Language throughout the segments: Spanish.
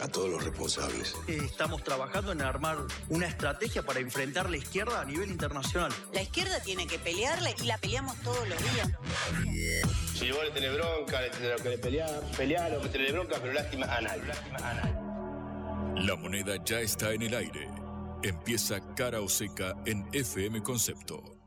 a todos los responsables. Estamos trabajando en armar una estrategia para enfrentar la izquierda a nivel internacional. La izquierda tiene que pelearle y la peleamos todos los días. Si vos le tenés bronca, le tenés que pelear, pelear o que tenés bronca, pero lástima a nadie. La moneda ya está en el aire. Empieza cara o seca en FM Concepto.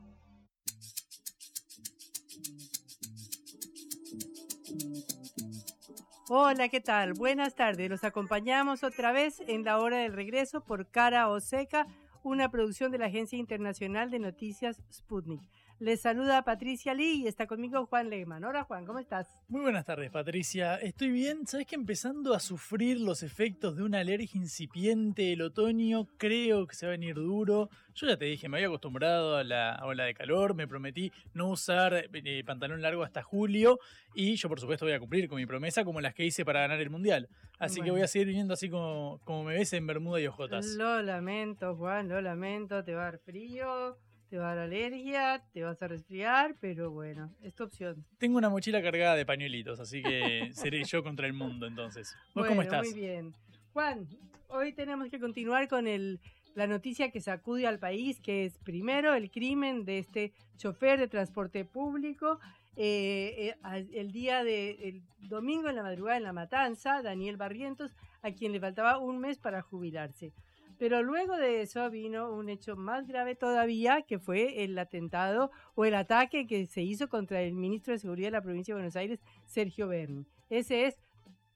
Hola, ¿qué tal? Buenas tardes. Los acompañamos otra vez en la hora del regreso por Cara o Seca, una producción de la Agencia Internacional de Noticias Sputnik. Les saluda Patricia Lee y está conmigo Juan Lehmann. Hola Juan, ¿cómo estás? Muy buenas tardes Patricia, estoy bien. Sabes que empezando a sufrir los efectos de una alergia incipiente, el otoño creo que se va a venir duro. Yo ya te dije, me había acostumbrado a la ola de calor, me prometí no usar eh, pantalón largo hasta julio y yo por supuesto voy a cumplir con mi promesa como las que hice para ganar el mundial. Así que voy a seguir viniendo así como, como me ves en Bermuda y Ojotas. Lo lamento Juan, lo lamento, te va a dar frío te va a dar alergia, te vas a resfriar, pero bueno, es tu opción. Tengo una mochila cargada de pañuelitos, así que seré yo contra el mundo entonces. ¿Vos cómo estás? Muy bien. Juan, hoy tenemos que continuar con el, la noticia que sacude al país, que es primero el crimen de este chofer de transporte público. Eh, eh, el día de domingo en la madrugada en la matanza, Daniel Barrientos, a quien le faltaba un mes para jubilarse. Pero luego de eso vino un hecho más grave todavía, que fue el atentado o el ataque que se hizo contra el ministro de Seguridad de la provincia de Buenos Aires, Sergio Berni. Ese es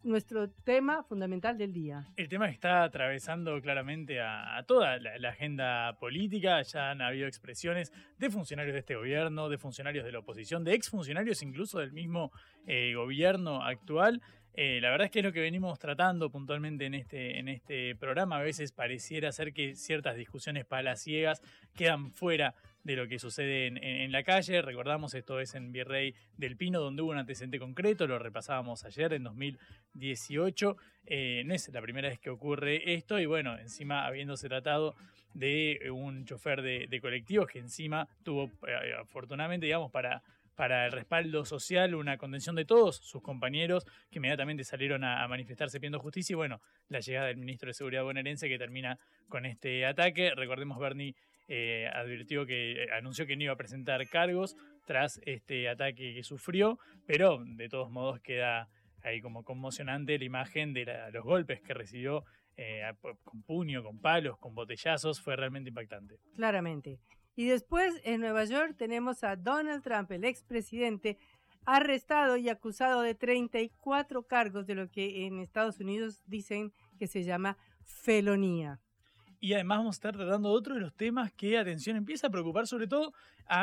nuestro tema fundamental del día. El tema que está atravesando claramente a, toda la, agenda política. Ya han habido expresiones de funcionarios de este gobierno, de funcionarios de la oposición, de exfuncionarios incluso del mismo eh, gobierno actual. Eh, la verdad es que es lo que venimos tratando puntualmente en este, en este programa. A veces pareciera ser que ciertas discusiones palaciegas quedan fuera de lo que sucede en, la calle. Recordamos, esto es en Virrey del Pino, donde hubo un antecedente concreto, lo repasábamos ayer, en 2018. Eh, no es la primera vez que ocurre esto, y bueno, encima habiéndose tratado de un chofer de, de colectivos que encima tuvo, eh, afortunadamente, digamos, para para el respaldo social, una contención de todos sus compañeros que inmediatamente salieron a, manifestarse pidiendo justicia y bueno, la llegada del ministro de Seguridad bonaerense que termina con este ataque. Recordemos, Bernie eh, advirtió que eh, anunció que no iba a presentar cargos tras este ataque que sufrió, pero de todos modos queda ahí como conmocionante la imagen de los golpes que recibió eh, con puño, con palos, con botellazos, fue realmente impactante. Claramente. Y después en Nueva York tenemos a Donald Trump, el expresidente, arrestado y acusado de 34 cargos de lo que en Estados Unidos dicen que se llama felonía. Y además vamos a estar tratando otro de los temas que, atención, empieza a preocupar sobre todo,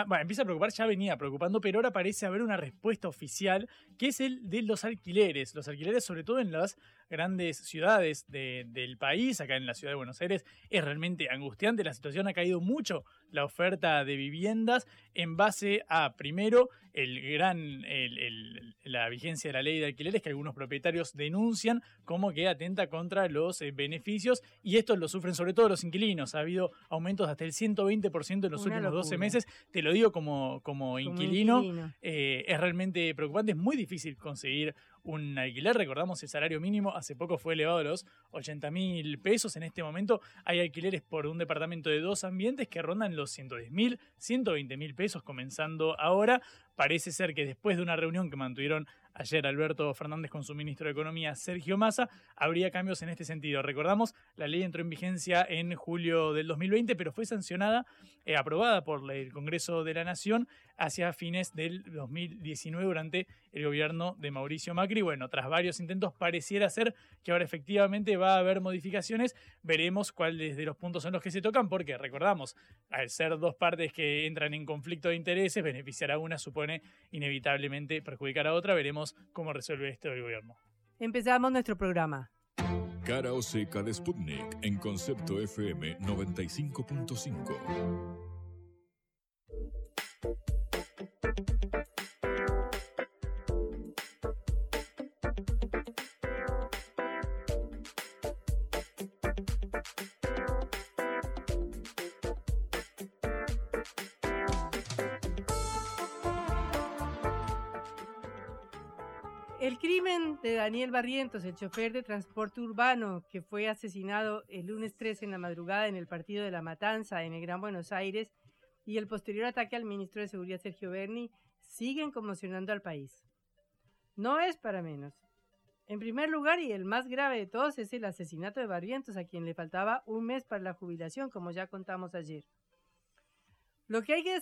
bueno, empieza a preocupar, ya venía preocupando, pero ahora parece haber una respuesta oficial, que es el de los alquileres. Los alquileres sobre todo en las grandes ciudades del país, acá en la ciudad de Buenos Aires, es realmente angustiante. La situación ha caído mucho la oferta de viviendas en base a, primero, el gran, la vigencia de la ley de alquileres que algunos propietarios denuncian como que atenta contra los eh, beneficios y estos lo sufren sobre todo los inquilinos. Ha habido aumentos hasta el 120% en los últimos 12 meses. Te lo digo como, como, inquilino. Eh, es realmente preocupante. Es muy difícil conseguir un alquiler. Recordamos el salario mínimo hace poco fue elevado a los 80 mil pesos. En este momento hay alquileres por un departamento de dos ambientes que rondan los 110 mil, 120 mil pesos comenzando ahora. Parece ser que después de una reunión que mantuvieron ayer Alberto Fernández con su ministro de Economía, Sergio Massa, habría cambios en este sentido. Recordamos, la ley entró en vigencia en julio del 2020, pero fue sancionada, eh, aprobada por el Congreso de la Nación hacia fines del 2019 durante el gobierno de Mauricio Macri. Bueno, tras varios intentos pareciera ser que ahora efectivamente va a haber modificaciones. Veremos cuáles de los puntos son los que se tocan, porque recordamos, al ser dos partes que entran en conflicto de intereses, beneficiar a una supone inevitablemente perjudicar a otra. Veremos cómo resuelve esto el gobierno. Empezamos nuestro programa. Cara o seca de Sputnik en concepto FM 95.5. El crimen de Daniel Barrientos, el chofer de transporte urbano que fue asesinado el lunes 3 en la madrugada en el partido de La Matanza en el Gran Buenos Aires, y el posterior ataque al ministro de Seguridad Sergio Berni siguen conmocionando al país. No es para menos. En primer lugar, y el más grave de todos, es el asesinato de Barrientos, a quien le faltaba un mes para la jubilación, como ya contamos ayer. Lo que hay que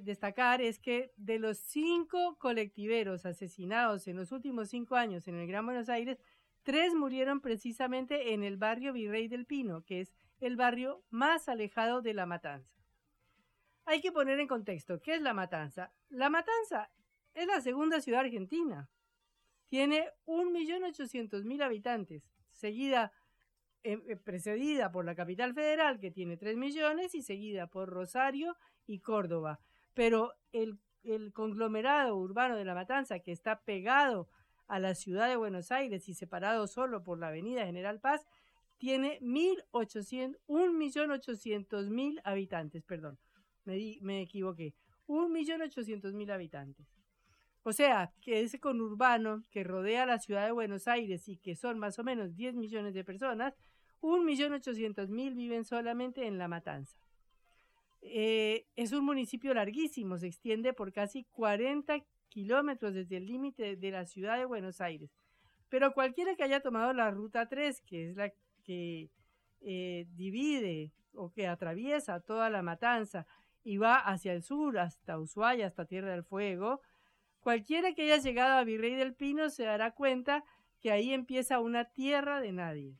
destacar es que de los cinco colectiveros asesinados en los últimos cinco años en el Gran Buenos Aires, tres murieron precisamente en el barrio Virrey del Pino, que es el barrio más alejado de La Matanza. Hay que poner en contexto, ¿qué es La Matanza? La Matanza es la segunda ciudad argentina. Tiene 1.800.000 habitantes, seguida eh, eh, precedida por la capital federal, que tiene 3 millones, y seguida por Rosario y Córdoba. Pero el, conglomerado urbano de La Matanza, que está pegado a la ciudad de Buenos Aires y separado solo por la avenida General Paz, tiene 1.800.000 habitantes, perdón, me, me equivoqué, 1.800.000 habitantes. O sea, que ese conurbano que rodea la ciudad de Buenos Aires y que son más o menos 10 millones de personas, 1.800.000 viven solamente en La Matanza. Eh, es un municipio larguísimo, se extiende por casi 40 kilómetros desde el límite de la ciudad de Buenos Aires. Pero cualquiera que haya tomado la ruta 3, que es la que eh, divide o que atraviesa toda la matanza y va hacia el sur, hasta Ushuaia, hasta Tierra del Fuego, cualquiera que haya llegado a Virrey del Pino se dará cuenta que ahí empieza una tierra de nadie.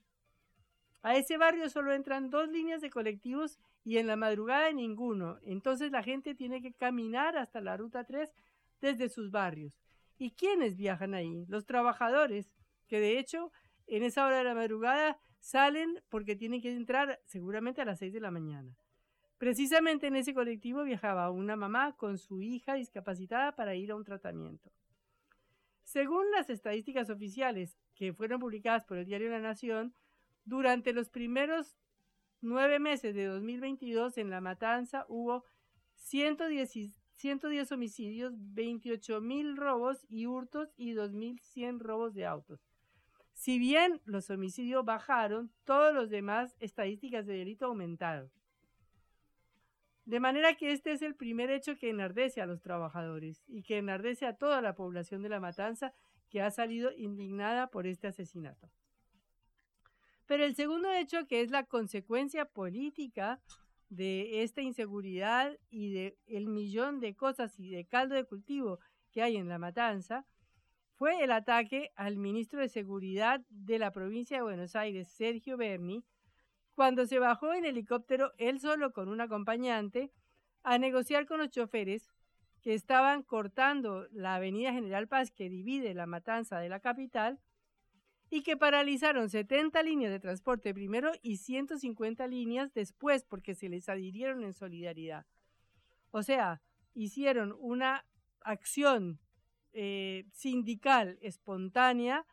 A ese barrio solo entran dos líneas de colectivos y en la madrugada ninguno. Entonces la gente tiene que caminar hasta la ruta 3 desde sus barrios. ¿Y quiénes viajan ahí? Los trabajadores, que de hecho en esa hora de la madrugada salen porque tienen que entrar seguramente a las 6 de la mañana. Precisamente en ese colectivo viajaba una mamá con su hija discapacitada para ir a un tratamiento. Según las estadísticas oficiales que fueron publicadas por el diario La Nación, durante los primeros nueve meses de 2022 en La Matanza hubo 110, 110 homicidios, 28 mil robos y hurtos y 2.100 robos de autos. Si bien los homicidios bajaron, todos los demás estadísticas de delito aumentaron. De manera que este es el primer hecho que enardece a los trabajadores y que enardece a toda la población de la matanza que ha salido indignada por este asesinato. Pero el segundo hecho, que es la consecuencia política de esta inseguridad y de el millón de cosas y de caldo de cultivo que hay en la matanza, fue el ataque al ministro de Seguridad de la provincia de Buenos Aires, Sergio Berni, cuando se bajó en helicóptero él solo con un acompañante a negociar con los choferes que estaban cortando la avenida General Paz que divide la matanza de la capital y que paralizaron 70 líneas de transporte primero y 150 líneas después porque se les adhirieron en solidaridad. O sea, hicieron una acción eh, sindical espontánea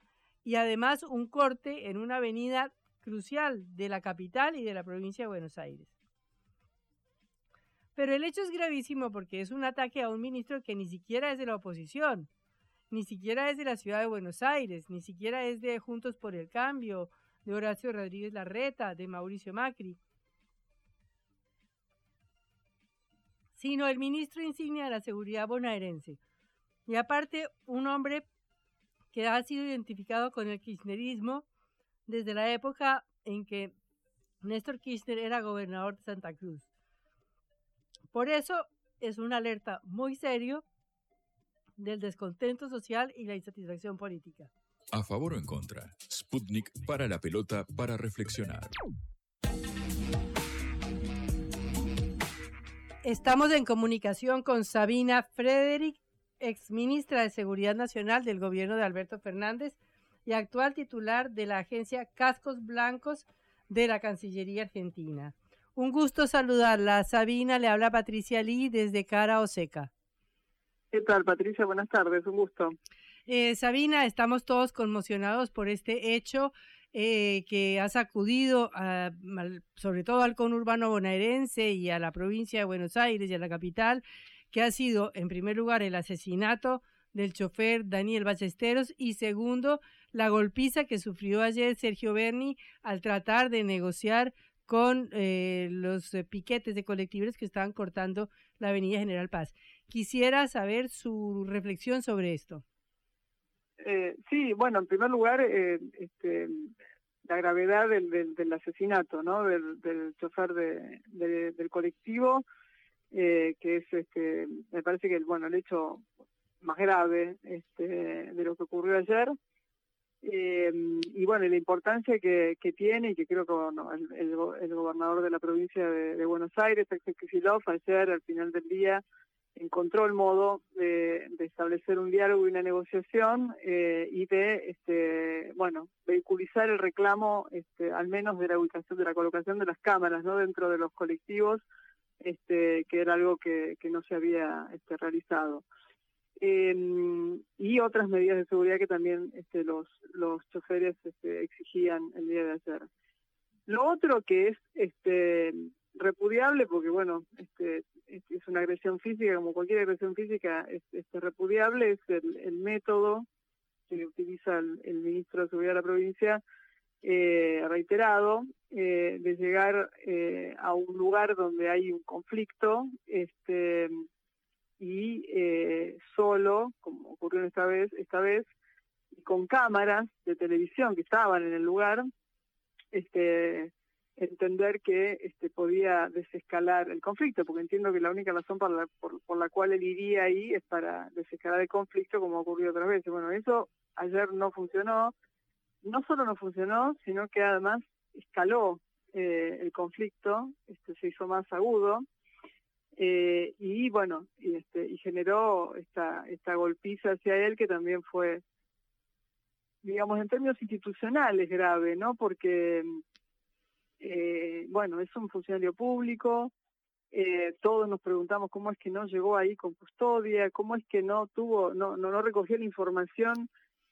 y además un corte en una avenida crucial de la capital y de la provincia de Buenos Aires. Pero el hecho es gravísimo porque es un ataque a un ministro que ni siquiera es de la oposición, ni siquiera es de la ciudad de Buenos Aires, ni siquiera es de Juntos por el Cambio, de Horacio Rodríguez Larreta, de Mauricio Macri, sino el ministro insignia de la seguridad bonaerense. Y aparte, un hombre que ha sido identificado con el kirchnerismo desde la época en que Néstor Kirchner era gobernador de Santa Cruz. Por eso es una alerta muy serio del descontento social y la insatisfacción política. A favor o en contra, Sputnik para la pelota para reflexionar. Estamos en comunicación con Sabina Frederick, exministra de Seguridad Nacional del gobierno de Alberto Fernández, y actual titular de la agencia Cascos Blancos de la Cancillería Argentina. Un gusto saludarla. Sabina, le habla Patricia Lee desde Cara Oseca. ¿Qué tal, Patricia? Buenas tardes, un gusto. Eh, Sabina, estamos todos conmocionados por este hecho eh, que ha sacudido sobre todo al conurbano bonaerense y a la provincia de Buenos Aires y a la capital, que ha sido, en primer lugar, el asesinato del chofer Daniel Ballesteros y segundo, la golpiza que sufrió ayer Sergio Berni al tratar de negociar con eh, los eh, piquetes de colectivos que estaban cortando la Avenida General Paz. Quisiera saber su reflexión sobre esto. Eh, sí, bueno, en primer lugar, eh, este, la gravedad del, del, asesinato, ¿no? Del, chofer de, de, del colectivo, eh, que es, este, me parece que, bueno, el hecho más grave este, de lo que ocurrió ayer. Eh, y bueno, la importancia que, que, tiene y que creo que bueno, el, el, el, gobernador de la provincia de, de Buenos Aires, Axel Kicillof, ayer al final del día encontró el modo de, establecer un diálogo y una negociación eh, y de, este, bueno, vehiculizar el reclamo, este, al menos de la ubicación, de la colocación de las cámaras, ¿no? Dentro de los colectivos, este, que era algo que, no se había este, realizado. Eh, y otras medidas de seguridad que también este, los, los choferes este, exigían el día de ayer. Lo otro que es este, repudiable, porque bueno, este, es una agresión física, como cualquier agresión física, es, este, repudiable, es el, método que utiliza el, el, ministro de Seguridad de la provincia, eh, reiterado, eh, de llegar eh, a un lugar donde hay un conflicto, este, y solo, como ocurrió esta vez, esta vez, con cámaras de televisión que estaban en el lugar, este, entender que este, podía desescalar el conflicto, porque entiendo que la única razón por la, por, la cual él iría ahí es para desescalar el conflicto, como ocurrió otras veces. Bueno, eso ayer no funcionó, no solo no funcionó, sino que además escaló eh, el conflicto, este, se hizo más agudo, eh, y bueno, y, este, y generó esta, esta golpiza hacia él que también fue, digamos, en términos institucionales grave, ¿no? Porque, eh, bueno, es un funcionario público, eh, todos nos preguntamos cómo es que no llegó ahí con custodia, cómo es que no tuvo, no, no, recogió la información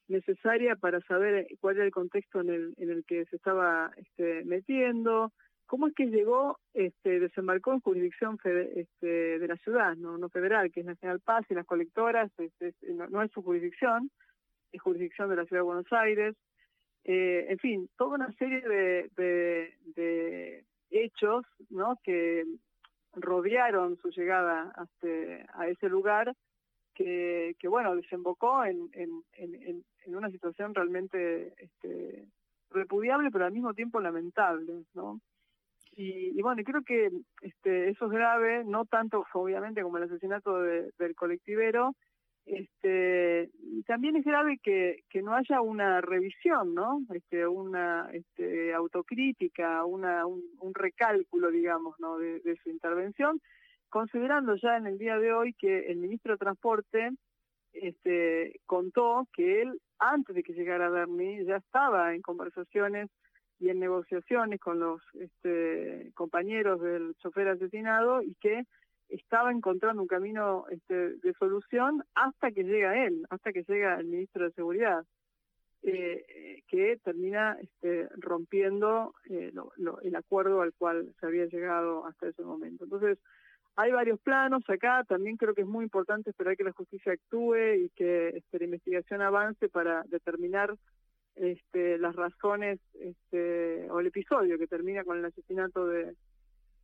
necesaria para saber cuál era el contexto en el, en el que se estaba este, metiendo, ¿Cómo es que llegó, este, desembarcó en jurisdicción este, de la ciudad, no, no federal, que es Nacional Paz y las colectoras, es, es, no, no, es su jurisdicción, es jurisdicción de la ciudad de Buenos Aires? Eh, en fin, toda una serie de, de, hechos ¿no? que rodearon su llegada hasta, a ese lugar que, que bueno, desembocó en, en, en, en una situación realmente este, repudiable, pero al mismo tiempo lamentable, ¿no? Y, y, bueno, creo que este, eso es grave, no tanto obviamente como el asesinato de, del colectivero, este, también es grave que, no haya una revisión, ¿no? Este, una este, autocrítica, una, un, recálculo, digamos, ¿no? De, de, su intervención, considerando ya en el día de hoy que el ministro de Transporte este, contó que él, antes de que llegara Bernie, ya estaba en conversaciones y en negociaciones con los este, compañeros del chofer asesinado y que estaba encontrando un camino este, de solución hasta que llega él, hasta que llega el ministro de Seguridad, eh, que termina este, rompiendo eh, lo, lo, el acuerdo al cual se había llegado hasta ese momento. Entonces, hay varios planos acá, también creo que es muy importante esperar que la justicia actúe y que este, la investigación avance para determinar este, las razones este, o el episodio que termina con el asesinato de,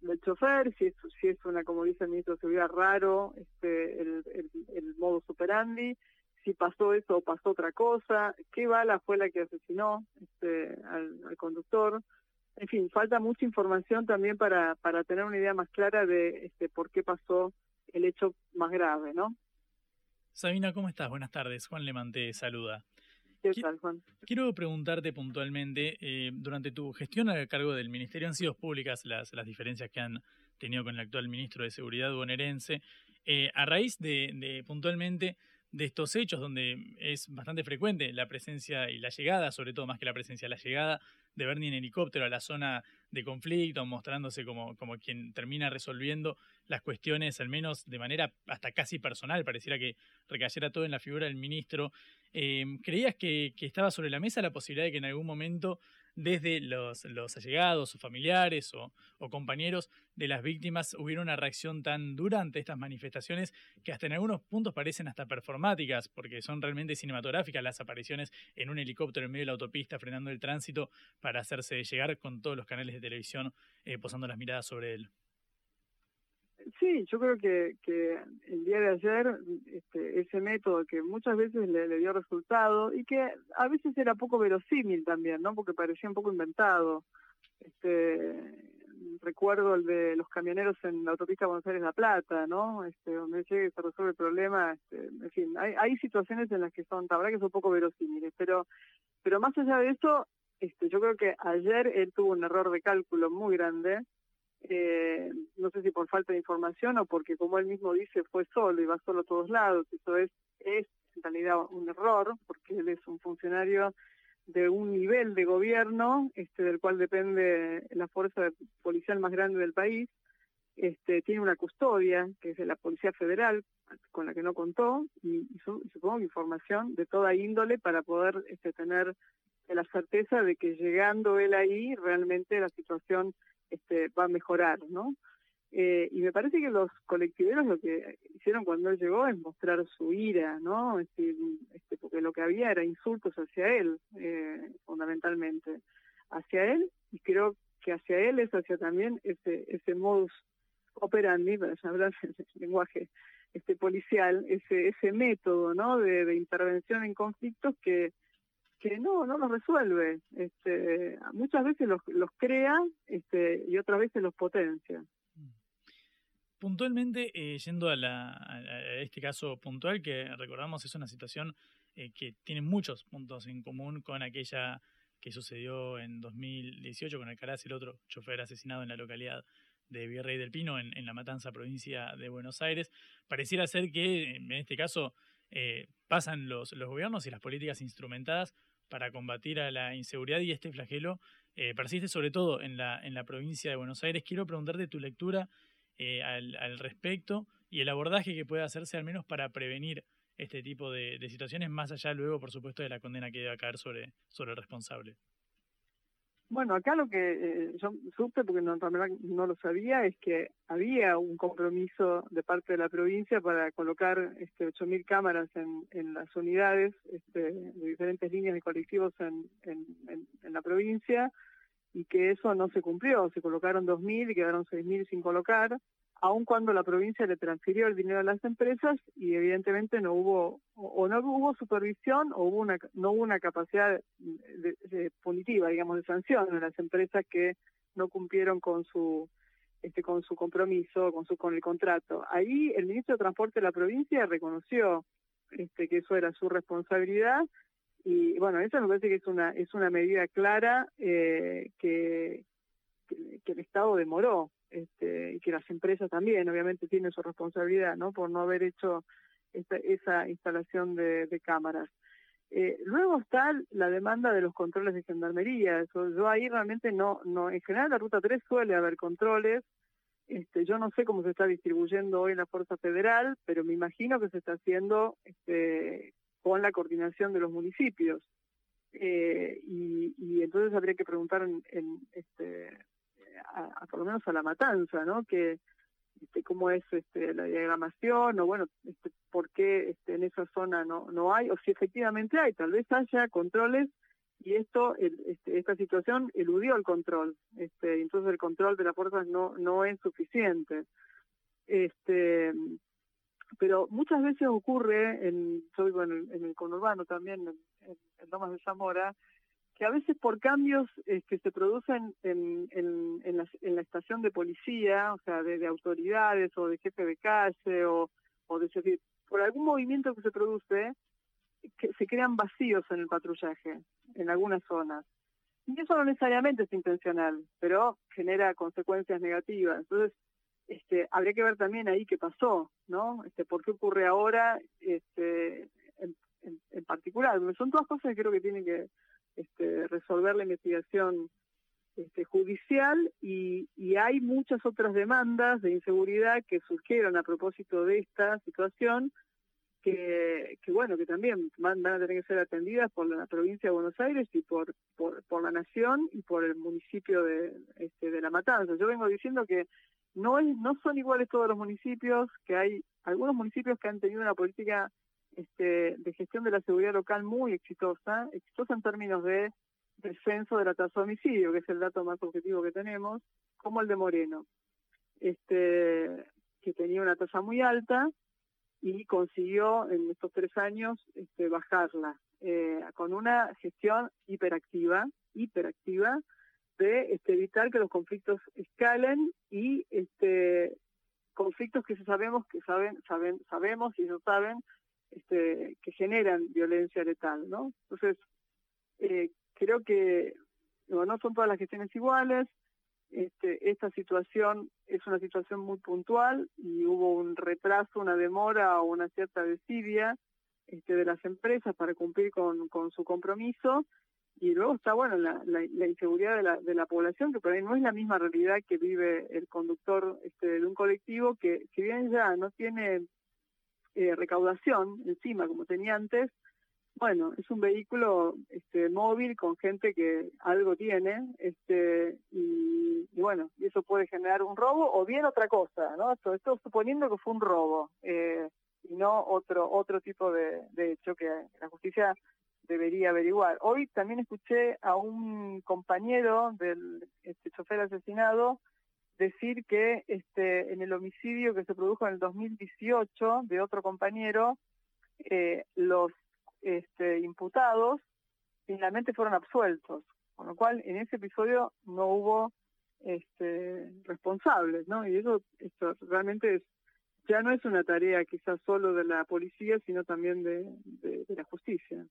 del chofer, si es, si es una, como dice el ministro de Seguridad, raro este, el, el, el si pasó eso o pasó otra cosa, qué bala fue la que asesinó este, al, al conductor. En fin, falta mucha información también para, para tener una idea más clara de este, por qué pasó el hecho más grave, ¿no? Sabina, ¿cómo estás? Buenas tardes. Juan Lemanté saluda. ¿Qué tal, Juan? Quiero preguntarte puntualmente, eh, durante tu gestión a cargo del Ministerio han sido públicas las, las diferencias que han tenido con el actual ministro de Seguridad bonaerense. Eh, a raíz de, de, puntualmente de estos hechos donde es bastante frecuente la presencia y la llegada, sobre todo más que la presencia, la llegada de Bernie en helicóptero a la zona de conflicto, mostrándose como, como quien termina resolviendo las cuestiones, al menos de manera hasta casi personal, pareciera que recayera todo en la figura del ministro. Eh, ¿Creías que, estaba sobre la mesa la posibilidad de que en algún momento desde los, allegados o familiares o, o, compañeros de las víctimas hubiera una reacción tan dura ante estas manifestaciones que hasta en algunos puntos parecen hasta performáticas, porque son realmente cinematográficas las apariciones en un helicóptero en medio de la autopista frenando el tránsito para hacerse llegar con todos los canales de televisión eh, posando las miradas sobre él. Sí, yo creo que, que el día de ayer este, ese método que muchas veces le, dio resultado y que a veces era poco verosímil también, ¿no? Porque parecía un poco inventado. Este, recuerdo el de los camioneros en la autopista Buenos Aires-La Plata, ¿no? Este, donde llegue se resuelve el problema. Este, en fin, hay, hay situaciones en las que son, la que son poco verosímiles, pero, pero más allá de eso, este, yo creo que ayer él tuvo un error de cálculo muy grande eh, no sé si por falta de información o porque como él mismo dice fue solo y va solo a todos lados, eso es, es en realidad un error porque él es un funcionario de un nivel de gobierno este del cual depende la fuerza policial más grande del país. Este tiene una custodia que es de la policía federal con la que no contó y, su, supongo información de toda índole para poder este, tener la certeza de que llegando él ahí realmente la situación este, va a mejorar, ¿no? Eh, y me parece que los colectiveros lo que hicieron cuando él llegó es mostrar su ira, ¿no? Este, este, porque lo que había era insultos hacia él, eh, fundamentalmente, hacia él, y creo que hacia él es hacia también ese, ese modus operandi, para hablar en lenguaje este policial, ese, ese método, ¿no? De, de intervención en conflictos que que no, no los resuelve. Este, muchas veces los, los crea este, y otras veces los potencia. Puntualmente, eh, yendo a, la, a, este caso puntual, que recordamos es una situación eh, que tiene muchos puntos en común con aquella que sucedió en 2018 con Alcaraz, el otro chofer asesinado en la localidad de Virrey del Pino, en, en la Matanza, provincia de Buenos Aires. Pareciera ser que en este caso eh, pasan los, los gobiernos y las políticas instrumentadas para combatir a la inseguridad y este flagelo eh, persiste sobre todo en la, en la provincia de Buenos Aires. Quiero preguntarte tu lectura eh, al, al, respecto y el abordaje que puede hacerse al menos para prevenir este tipo de, de, situaciones, más allá luego, por supuesto, de la condena que debe caer sobre, sobre el responsable. Bueno, acá lo que eh, yo supe, porque no, no lo sabía, es que había un compromiso de parte de la provincia para colocar este, 8.000 cámaras en, las unidades este, de diferentes líneas de colectivos en, en, en, en la provincia y que eso no se cumplió. Se colocaron 2.000 y quedaron 6.000 sin colocar aun cuando la provincia le transfirió el dinero a las empresas y evidentemente no hubo o no hubo supervisión o hubo una no hubo una capacidad de, punitiva digamos de sanción en las empresas que no cumplieron con su este con su compromiso con su con el contrato. Ahí el ministro de transporte de la provincia reconoció este que eso era su responsabilidad y bueno eso me parece que es una es una medida clara eh, que, que el estado demoró este, y que las empresas también obviamente tienen su responsabilidad no por no haber hecho esa instalación de, cámaras. Eh, luego está la demanda de los controles de gendarmería. Yo ahí realmente no no en general la ruta 3 suele haber controles. Este, yo no sé cómo se está distribuyendo hoy la fuerza federal pero me imagino que se está haciendo este, con la coordinación de los municipios. Eh, y, y entonces habría que preguntar en, en este a, a, por lo menos a la matanza, ¿no? Que este, cómo es este, la diagramación o bueno, este, por qué este, en esa zona no, no hay o si efectivamente hay, tal vez haya controles y esto, el, este, esta situación eludió el control, este, entonces el control de las fuerzas no, no es suficiente. Este, pero muchas veces ocurre, en, yo vivo en el, en el conurbano también, en, en, en Lomas de Zamora, que a veces por cambios eh, que se producen en, la, estación de policía, o sea, de, de autoridades o de jefe de calle o, o de decir, por algún movimiento que se produce, que se crean vacíos en el patrullaje, en algunas zonas. Y eso no necesariamente es intencional, pero genera consecuencias negativas. Entonces, este, habría que ver también ahí qué pasó, ¿no? Este, ¿Por qué ocurre ahora este, en, en, en particular? Son todas cosas que creo que tienen que este, resolver la investigación este, judicial y, y, hay muchas otras demandas de inseguridad que surgieron a propósito de esta situación que, que bueno, que también van, van, a tener que ser atendidas por la provincia de Buenos Aires y por, por, por la nación y por el municipio de, este, de La Matanza. Yo vengo diciendo que no, es, no son iguales todos los municipios, que hay algunos municipios que han tenido una política este, de gestión de la seguridad local muy exitosa, exitosa en términos de descenso de la tasa de homicidio, que es el dato más objetivo que tenemos, como el de Moreno, este, que tenía una tasa muy alta y consiguió en estos tres años este, bajarla eh, con una gestión hiperactiva, hiperactiva de este, evitar que los conflictos escalen y este, conflictos que sabemos que saben, saben, sabemos y ellos saben este, que generan violencia letal, ¿no? Entonces, eh, creo que no son todas las gestiones iguales, este, esta situación es una situación muy puntual y hubo un retraso, una demora o una cierta desidia este, de las empresas para cumplir con, con su compromiso y luego está bueno la, la, inseguridad de la, de la población que por ahí no es la misma realidad que vive el conductor este, de un colectivo que si bien ya no tiene eh, recaudación encima como tenía antes bueno, es un vehículo este, móvil con gente que algo tiene, este, y, bueno, y eso puede generar un robo o bien otra cosa, ¿no? Esto, esto suponiendo que fue un robo eh, y no otro otro tipo de, de hecho que la justicia debería averiguar. Hoy también escuché a un compañero del este, chofer asesinado decir que este, en el homicidio que se produjo en el 2018 de otro compañero, eh, los este, imputados finalmente fueron absueltos, con lo cual en ese episodio no hubo este, responsables, ¿no? Y eso esto realmente es, ya no es una tarea quizás solo de la policía, sino también de, la justicia.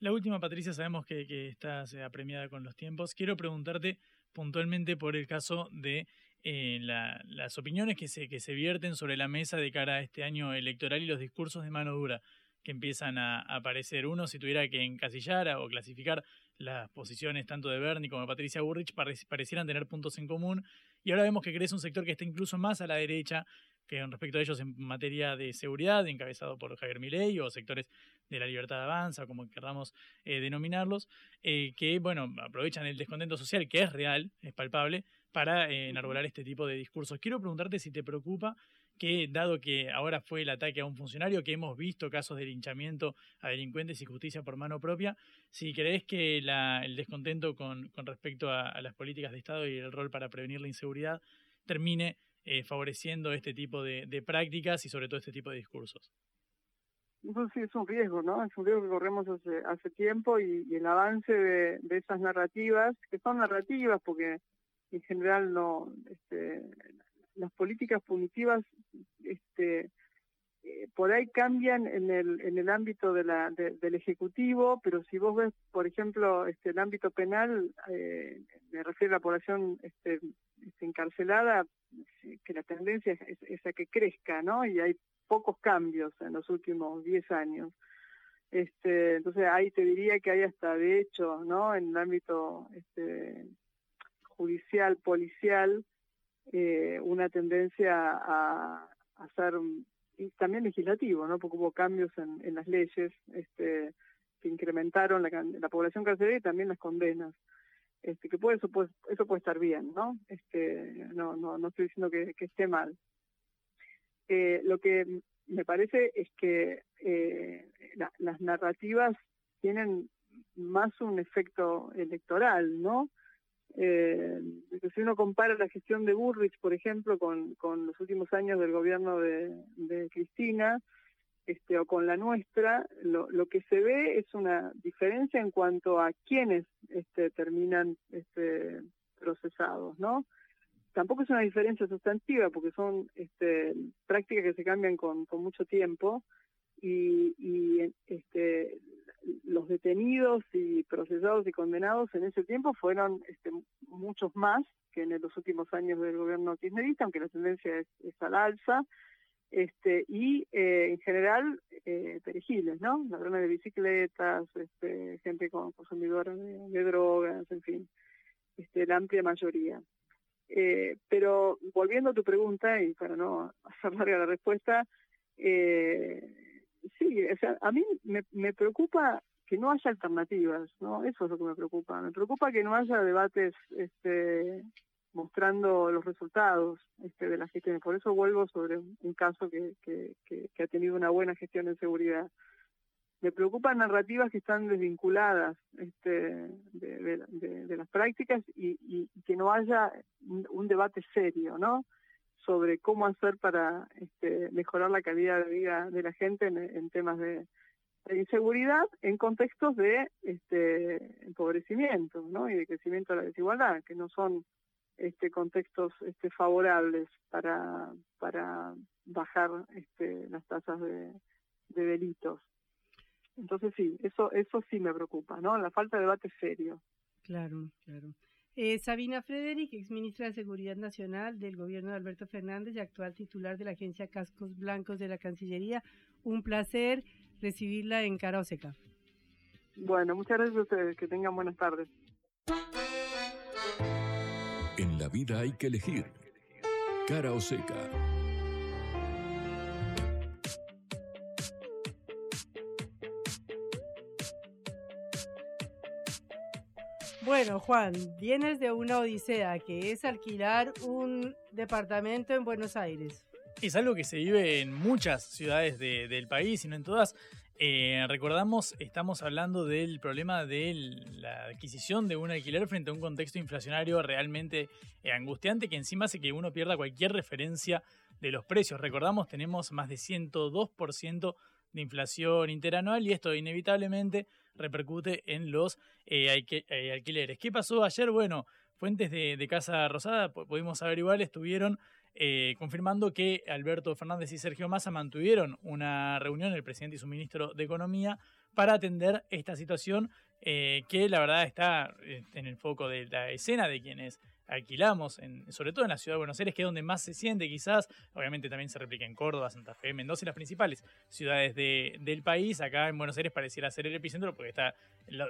La última, Patricia, sabemos que, que estás apremiada con los tiempos. Quiero preguntarte puntualmente por el caso de eh, la, las opiniones que se, que se vierten sobre la mesa de cara a este año electoral y los discursos de mano dura que empiezan a aparecer. Uno, si tuviera que encasillar o clasificar las posiciones tanto de Bernie como de Patricia Burrich, parecieran tener puntos en común. Y ahora vemos que crece un sector que está incluso más a la derecha que respecto a ellos en materia de seguridad, encabezado por Javier Milei o sectores de la libertad de avanza, como queramos eh, denominarlos, eh, que bueno, aprovechan el descontento social, que es real, es palpable, para eh, enarbolar este tipo de discursos. Quiero preguntarte si te preocupa que, dado que ahora fue el ataque a un funcionario, que hemos visto casos de linchamiento a delincuentes y justicia por mano propia, si crees que el descontento con, con respecto a, las políticas de Estado y el rol para prevenir la inseguridad termine eh, favoreciendo este tipo de, prácticas y sobre todo este tipo de discursos. Eso sí es un riesgo, ¿no? Es un riesgo que corremos hace, hace tiempo y, el avance de, esas narrativas, que son narrativas porque en general no, este, las políticas punitivas este, eh, por ahí cambian en el, en el ámbito de la, del Ejecutivo, pero si vos ves, por ejemplo, este, el ámbito penal, eh, me refiero a la población este, encarcelada, que la tendencia es, a que crezca, ¿no? Y hay pocos cambios en los últimos 10 años. Este, entonces ahí te diría que hay hasta de hecho, ¿no? En el ámbito este, judicial, policial, eh, una tendencia a, a ser y también legislativo, ¿no? Porque hubo cambios en, las leyes este, que incrementaron la, la población carcelaria y también las condenas. Este, que puede, eso, puede, eso puede estar bien, ¿no? Este, no, no, no estoy diciendo que esté mal. Eh, lo que me parece es que eh, las narrativas tienen más un efecto electoral, ¿no? Eh, si uno compara la gestión de Burrich, por ejemplo, con, con los últimos años del gobierno de, de Cristina, este, o con la nuestra, lo, lo, que se ve es una diferencia en cuanto a quienes este, terminan este, procesados, ¿no? Tampoco es una diferencia sustantiva porque son este, prácticas que se cambian con, mucho tiempo y, este, los detenidos y procesados y condenados en ese tiempo fueron este, muchos más que en los últimos años del gobierno kirchnerista, aunque la tendencia es, al alza, este, y eh, en general eh, perejiles, ¿no? Ladrones de bicicletas, este, gente con consumidora de, drogas, en fin, este, la amplia mayoría. Eh, pero volviendo a tu pregunta, y para no hacer larga la respuesta, Eh, sí, o sea, a mí me, me preocupa que no haya alternativas, ¿no? Eso es lo que me preocupa. Me preocupa que no haya debates este, mostrando los resultados este, de la gestión. Por eso vuelvo sobre un caso que, que, que, ha tenido una buena gestión en seguridad. Me preocupan narrativas que están desvinculadas este, de, las prácticas y, que no haya un debate serio, ¿no? sobre cómo hacer para este, mejorar la calidad de vida de la gente en, temas de, inseguridad en contextos de este empobrecimiento ¿no? y de crecimiento de la desigualdad, que no son este contextos este favorables para para bajar este las tasas de delitos. Entonces sí, eso eso sí me preocupa, ¿no? La falta de debate serio. Claro, claro. Eh, Sabina Frederick, ex ministra de Seguridad Nacional del gobierno de Alberto Fernández y actual titular de la agencia Cascos Blancos de la Cancillería. Un placer recibirla en Cara Oseca. Bueno, muchas gracias a ustedes. Que tengan buenas tardes. En la vida hay que elegir. Cara o Bueno, Juan, vienes de una odisea que es alquilar un departamento en Buenos Aires es algo que se vive en muchas ciudades del país y no en todas. Eh, recordamos, estamos hablando del problema de la adquisición de un alquiler frente a un contexto inflacionario realmente eh, angustiante que encima hace que uno pierda cualquier referencia de los precios. Recordamos, tenemos más de 102% de inflación interanual y esto inevitablemente repercute en los eh, alquileres. ¿Qué pasó ayer? Bueno, fuentes de, de Casa Rosada, pudimos averiguar, estuvieron eh, confirmando que Alberto Fernández y Sergio Massa mantuvieron una reunión, el presidente y su ministro de Economía, para atender esta situación eh, que la verdad está eh, en el foco de la escena de quienes alquilamos, sobre todo en la ciudad de Buenos Aires, que es donde más se siente quizás, obviamente también se replica en Córdoba, Santa Fe, Mendoza las principales ciudades del país, acá en Buenos Aires pareciera ser el epicentro porque está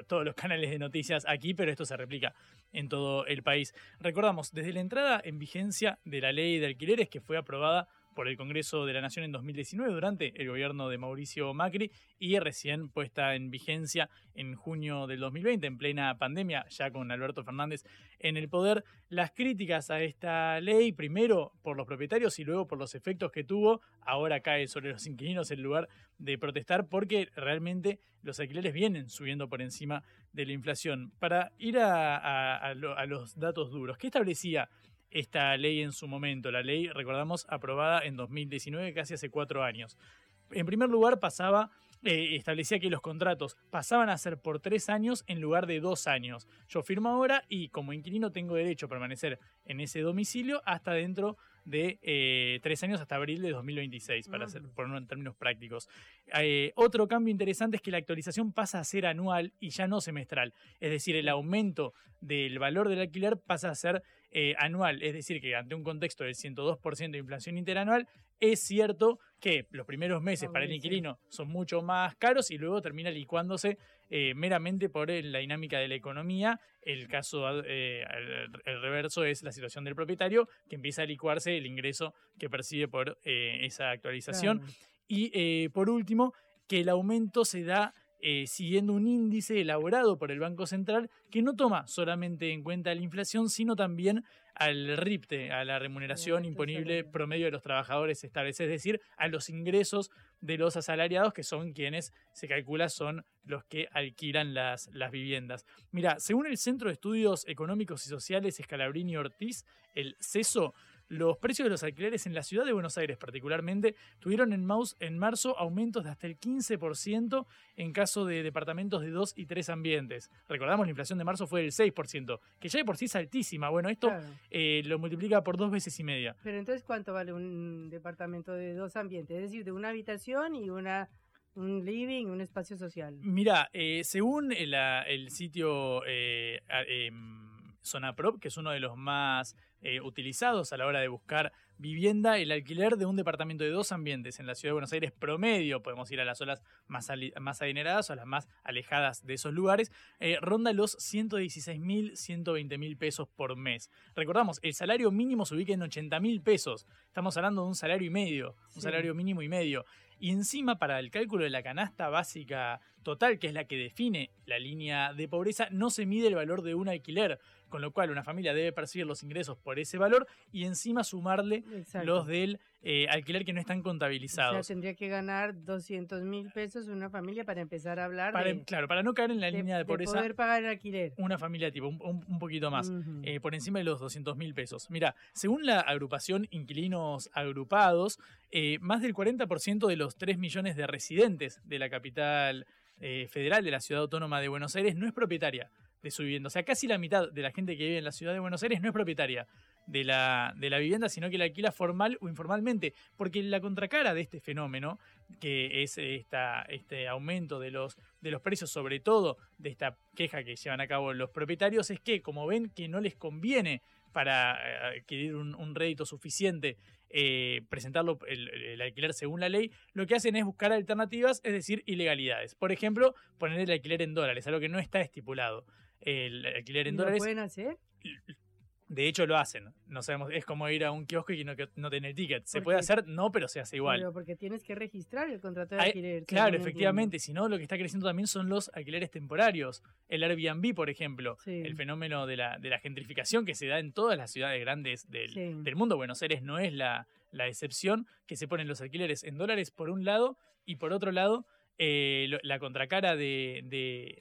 todos los canales de noticias aquí, pero esto se replica en todo el país. Recordamos, desde la entrada en vigencia de la ley de alquileres que fue aprobada por el Congreso de la Nación en 2019 durante el gobierno de Mauricio Macri y recién puesta en vigencia en junio del 2020 en plena pandemia ya con Alberto Fernández en el poder. Las críticas a esta ley, primero por los propietarios y luego por los efectos que tuvo, ahora cae sobre los inquilinos en lugar de protestar porque realmente los alquileres vienen subiendo por encima de la inflación. Para ir a, a los datos duros, ¿qué establecía esta ley en su momento. La ley, recordamos, aprobada en 2019, casi hace cuatro años. En primer lugar, pasaba, eh, establecía que los contratos pasaban a ser por tres años en lugar de dos años. Yo firmo ahora y como inquilino tengo derecho a permanecer en ese domicilio hasta dentro de eh, tres años hasta abril de 2026, para hacer, ponerlo en términos prácticos. Eh, otro cambio interesante es que la actualización pasa a ser anual y ya no semestral. Es decir, el aumento del valor del alquiler pasa a ser eh, anual. Es decir, que ante un contexto del 102% de inflación interanual, es cierto que los primeros meses para el inquilino son mucho más caros y luego termina licuándose meramente por la dinámica de la economía. El caso, el reverso es la situación del propietario, que empieza a licuarse el ingreso que percibe por eh, esa actualización. Y eh, por último, que el aumento se da eh, siguiendo un índice elaborado por el Banco Central que no toma solamente en cuenta la inflación, sino también al RIPTE, a la remuneración imponible promedio de los trabajadores estables, es decir, a los ingresos de los asalariados, que son quienes se calcula son los que alquilan las, las viviendas. Mira, según el Centro de Estudios Económicos y Sociales Escalabrini Ortiz, el CESO, los precios de los alquileres en la ciudad de Buenos Aires particularmente tuvieron en, en marzo aumentos de hasta el 15% en caso de departamentos de dos y tres ambientes. Recordamos, la inflación de marzo fue del 6%, que ya de por sí es altísima. Bueno, esto eh, lo multiplica por dos veces y media. Pero entonces, ¿cuánto vale un departamento de dos ambientes? Es decir, de una habitación y una un living, un espacio social. Mira, eh, según el, el sitio eh, em, Zona Prop, que es uno de los más eh, utilizados a la hora de buscar vivienda, el alquiler de un departamento de dos ambientes en la ciudad de Buenos Aires promedio, podemos ir a las zonas más, más adineradas o a las más alejadas de esos lugares, eh, ronda los 116 mil, 120 mil pesos por mes. Recordamos, el salario mínimo se ubica en 80 mil pesos. Estamos hablando de un salario y medio, un salario mínimo y medio. Y encima, para el cálculo de la canasta básica total, que es la que define la línea de pobreza, no se mide el valor de un alquiler, con lo cual una familia debe percibir los ingresos por ese valor y encima sumarle los del eh, alquiler que no están contabilizados. O sea, tendría que ganar 200 mil pesos una familia para empezar a hablar de... Claro, para no caer en la línea de pobreza. poder pagar el alquiler. Una familia tipo, un, poquito más, eh, por encima de los 200 mil pesos. Mira, según la agrupación Inquilinos Agrupados, eh, más del 40% de los 3 millones de residentes de la capital federal de la ciudad autónoma de Buenos Aires no es propietaria de su vivienda. O sea, casi la mitad de la gente que vive en la ciudad de Buenos Aires no es propietaria de la, de la vivienda, sino que la alquila formal o informalmente. Porque la contracara de este fenómeno, que es esta, este aumento de los, de los precios, sobre todo de esta queja que llevan a cabo los propietarios, es que como ven que no les conviene para eh, adquirir un, rédito suficiente eh, presentarlo el, alquiler según la ley, lo que hacen es buscar alternativas, es decir, ilegalidades. Por ejemplo, poner el alquiler en dólares, algo que no está estipulado el alquiler en dólares. ¿Lo pueden hacer? De hecho lo hacen. No sabemos, es como ir a un kiosco y no, no tener ticket. ¿Se puede hacer? No, pero se hace igual. Pero porque tienes que registrar el contrato de alquiler. claro, efectivamente. Si no, lo que está creciendo también son los alquileres temporarios. El Airbnb, por ejemplo. El fenómeno de la, de la gentrificación que se da en todas las ciudades grandes del, del mundo. Buenos Aires no es la, la excepción, que se ponen los alquileres en dólares por un lado y por otro lado eh, la contracara de,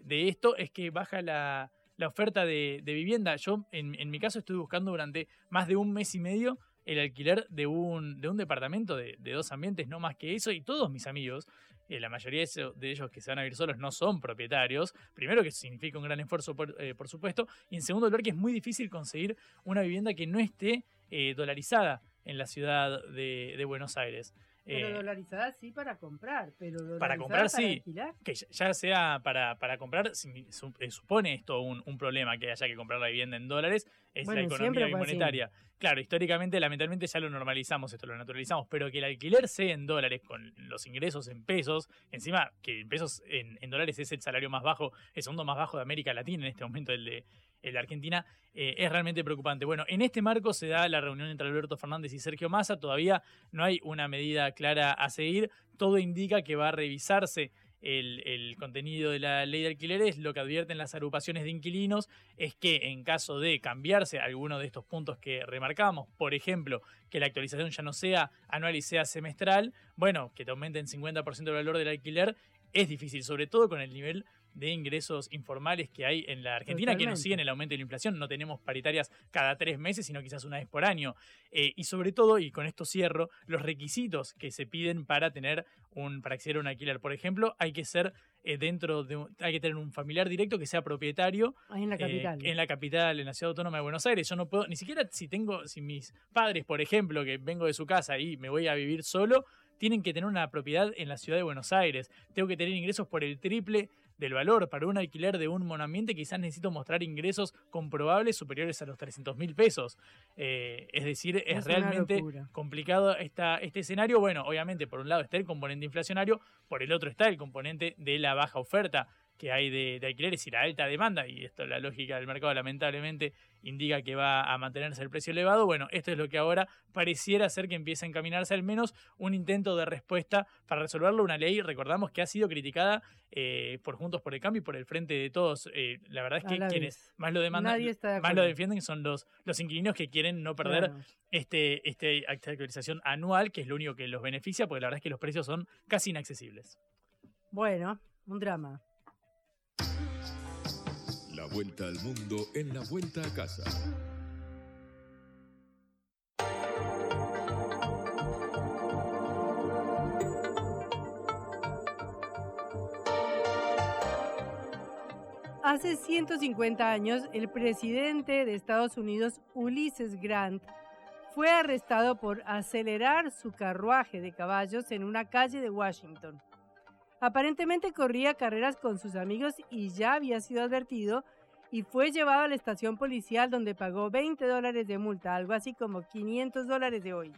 de, esto es que baja la, oferta de, vivienda. Yo, en, en, mi caso, estuve buscando durante más de un mes y medio el alquiler de un, de un departamento de, dos ambientes, no más que eso, y todos mis amigos, eh, la mayoría de ellos que se van a vivir solos no son propietarios. Primero, que significa un gran esfuerzo, por, eh, por supuesto, y en segundo lugar, que es muy difícil conseguir una vivienda que no esté dolarizada en la ciudad de, de Buenos Aires. Pero eh, dolarizada sí para comprar, pero para comprar sí, que ya sea para, para comprar, eh, supone esto un, un, problema que haya que comprar la vivienda en dólares, es la economía monetaria. Claro, históricamente, lamentablemente ya lo normalizamos, esto lo naturalizamos, pero que el alquiler sea en dólares con los ingresos en pesos, encima que en pesos en, en dólares es el salario más bajo, el segundo más bajo de América Latina en este momento, el de, la Argentina, eh, es realmente preocupante. Bueno, en este marco se da la reunión entre Alberto Fernández y Sergio Massa, todavía no hay una medida clara a seguir, todo indica que va a revisarse el, contenido de la ley de alquileres, lo que advierten las agrupaciones de inquilinos es que en caso de cambiarse alguno de estos puntos que remarcamos, por ejemplo, que la actualización ya no sea anual y sea semestral, bueno, que te aumenten 50% el valor del alquiler, es difícil, sobre todo con el nivel de ingresos informales que hay en la Argentina, que nos siguen el aumento de la inflación. No tenemos paritarias cada tres meses, sino quizás una vez por año. Eh, y sobre todo, y con esto cierro, los requisitos que se piden para tener un, para acceder a un alquiler. Por ejemplo, hay que ser eh, dentro de hay que tener un familiar directo que sea propietario. en la capital. en la capital, en la ciudad autónoma de Buenos Aires. Yo no puedo, ni siquiera si tengo, si mis padres, por ejemplo, que vengo de su casa y me voy a vivir solo, tienen que tener una propiedad en la ciudad de Buenos Aires. Tengo que tener ingresos por el triple del valor. Para un alquiler de un monoambiente quizás necesito mostrar ingresos comprobables superiores a los 300 mil pesos. Eh, es decir, es, realmente complicado esta, este escenario. Bueno, obviamente por un lado está el componente inflacionario, por el otro está el componente de la baja oferta que hay de, alquileres y la alta demanda, y esto la lógica del mercado lamentablemente indica que va a mantenerse el precio elevado, bueno, esto es lo que ahora pareciera ser que empieza a encaminarse al menos un intento de respuesta para resolverlo, una ley, recordamos que ha sido criticada eh, por Juntos por el Cambio y por el Frente de Todos, eh, la verdad es que quienes más lo demandan, más lo defienden son los, los inquilinos que quieren no perder este, este actualización anual, que es lo único que los beneficia, porque la verdad es que los precios son casi inaccesibles. Bueno, un drama. La vuelta al mundo en la vuelta a casa. Hace 150 años, el presidente de Estados Unidos, Ulysses Grant, fue arrestado por acelerar su carruaje de caballos en una calle de Washington. Aparentemente corría carreras con sus amigos y ya había sido advertido y fue llevado a la estación policial donde pagó 20 dólares de multa, algo así como 500 dólares de hoy.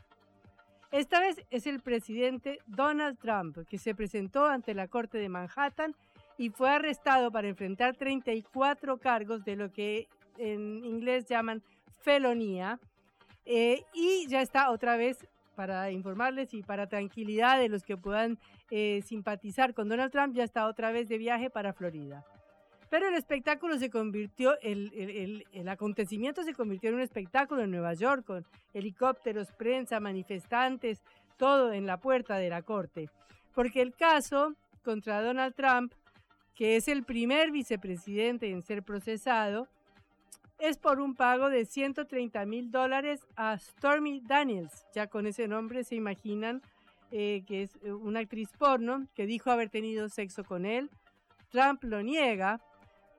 Esta vez es el presidente Donald Trump que se presentó ante la Corte de Manhattan y fue arrestado para enfrentar 34 cargos de lo que en inglés llaman felonía. Eh, y ya está otra vez para informarles y para tranquilidad de los que puedan eh, simpatizar con Donald Trump, ya está otra vez de viaje para Florida. Pero el espectáculo se convirtió, el, el, acontecimiento se convirtió en un espectáculo en Nueva York, con helicópteros, prensa, manifestantes, todo en la puerta de la corte. Porque el caso contra Donald Trump, que es el primer vicepresidente en ser procesado, es por un pago de 130 mil dólares a Stormy Daniels. Ya con ese nombre se imaginan eh, que es eh, una actriz porno que dijo haber tenido sexo con él. Trump lo niega,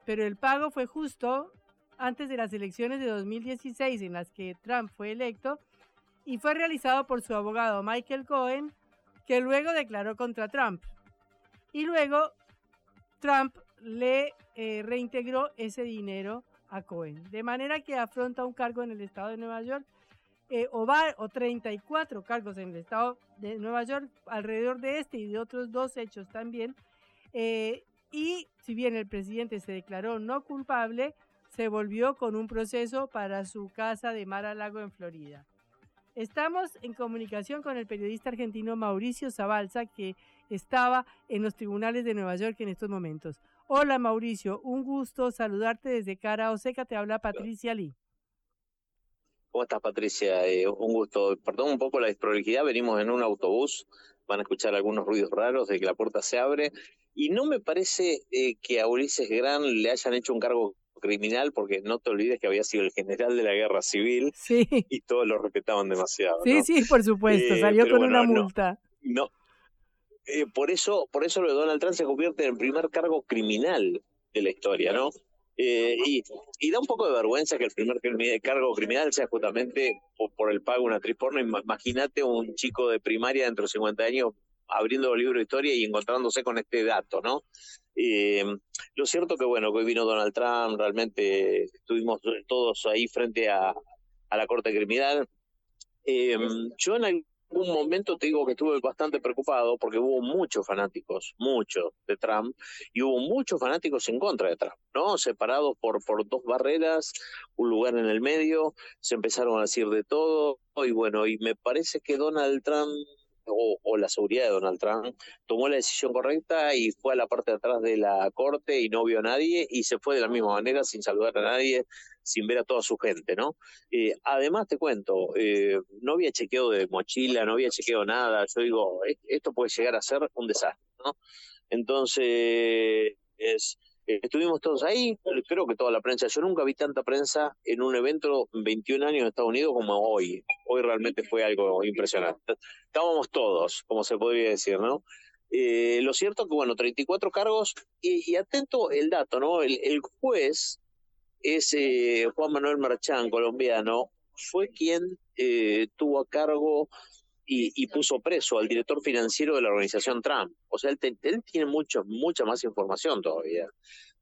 pero el pago fue justo antes de las elecciones de 2016 en las que Trump fue electo y fue realizado por su abogado Michael Cohen, que luego declaró contra Trump. Y luego Trump le eh, reintegró ese dinero a Cohen. De manera que afronta un cargo en el estado de Nueva York eh, o, va, o 34 cargos en el estado de Nueva York alrededor de este y de otros dos hechos también. Eh, y si bien el presidente se declaró no culpable, se volvió con un proceso para su casa de Mar a Lago en Florida. Estamos en comunicación con el periodista argentino Mauricio Zabalza, que estaba en los tribunales de Nueva York en estos momentos. Hola Mauricio, un gusto saludarte desde Cara Oseca, te habla Patricia Lee. ¿Cómo estás Patricia? Eh, un gusto. Perdón un poco la desprolijidad, venimos en un autobús, van a escuchar algunos ruidos raros de que la puerta se abre y no me parece eh, que a Ulises Gran le hayan hecho un cargo criminal porque no te olvides que había sido el general de la guerra civil y todos lo respetaban demasiado. Sí, sí, por supuesto, eh, salió con una multa. no, eh, por eso, por eso lo de Donald Trump se convierte en el primer cargo criminal de la historia, ¿no? Eh, y, da un poco de vergüenza que el primer cargo criminal sea justamente por, el pago de una actriz porno. Imagínate un chico de primaria dentro de 50 años abriendo el libro de historia y encontrándose con este dato, ¿no? Eh, lo cierto que, bueno, que hoy vino Donald Trump, realmente estuvimos todos ahí frente a, la Corte Criminal. Eh, yo en un momento te digo que estuve bastante preocupado porque hubo muchos fanáticos, muchos de Trump, y hubo muchos fanáticos en contra de Trump, ¿no? Separados por, por dos barreras, un lugar en el medio, se empezaron a decir de todo, y bueno, y me parece que Donald Trump o, la seguridad de Donald Trump tomó la decisión correcta y fue a la parte de atrás de la corte y no vio a nadie y se fue de la misma manera sin saludar a nadie, sin ver a toda su gente, ¿no? Eh, además te cuento, eh, no había chequeo de mochila, no había chequeo nada, yo digo, esto puede llegar a ser un desastre, ¿no? Entonces, es, estuvimos todos ahí, creo que toda la prensa, yo nunca vi tanta prensa en un evento 21 años en Estados Unidos como hoy. Hoy realmente fue algo impresionante. Estábamos todos, como se podría decir, ¿no? Eh, lo cierto que, bueno, 34 cargos y, atento el dato, ¿no? El, juez es eh, Juan Manuel Marchán, colombiano, fue quien eh, tuvo a cargo y, puso preso al director financiero de la organización Trump. O sea, él, tiene mucho, mucha más información todavía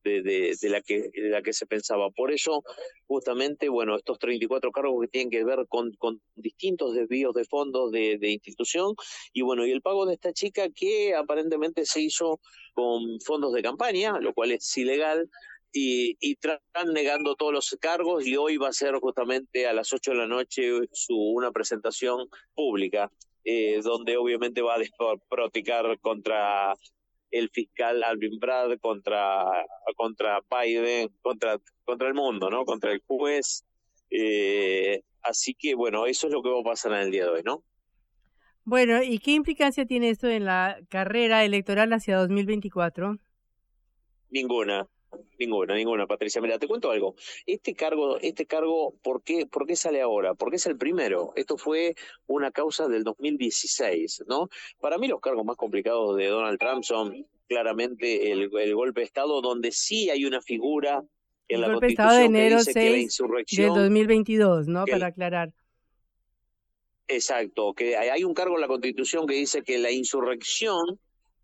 de, de, la que, de la que se pensaba. Por eso, justamente, bueno, estos 34 cargos que tienen que ver con, con distintos desvíos de fondos de, de institución y bueno, y el pago de esta chica que aparentemente se hizo con fondos de campaña, lo cual es ilegal, y, y están negando todos los cargos y hoy va a ser justamente a las 8 de la noche su, una presentación pública, eh, donde obviamente va a desproticar contra el fiscal Alvin Brad, contra, contra Biden, contra, contra el mundo, ¿no? Contra el juez. Eh, así que bueno, eso es lo que va a pasar en el día de hoy, ¿no? Bueno, ¿y qué implicancia tiene esto en la carrera electoral hacia 2024? Ninguna. Ninguna, ninguna, Patricia. Mira, te cuento algo. Este cargo, este cargo, ¿por qué, ¿por qué sale ahora? Porque es el primero. Esto fue una causa del 2016, ¿no? Para mí los cargos más complicados de Donald Trump son claramente el, golpe de Estado, donde sí hay una figura en la golpe Constitución de enero que dice que la insurrección... Del 2022, ¿no? Para aclarar. Exacto, que hay un cargo en la Constitución que dice que la insurrección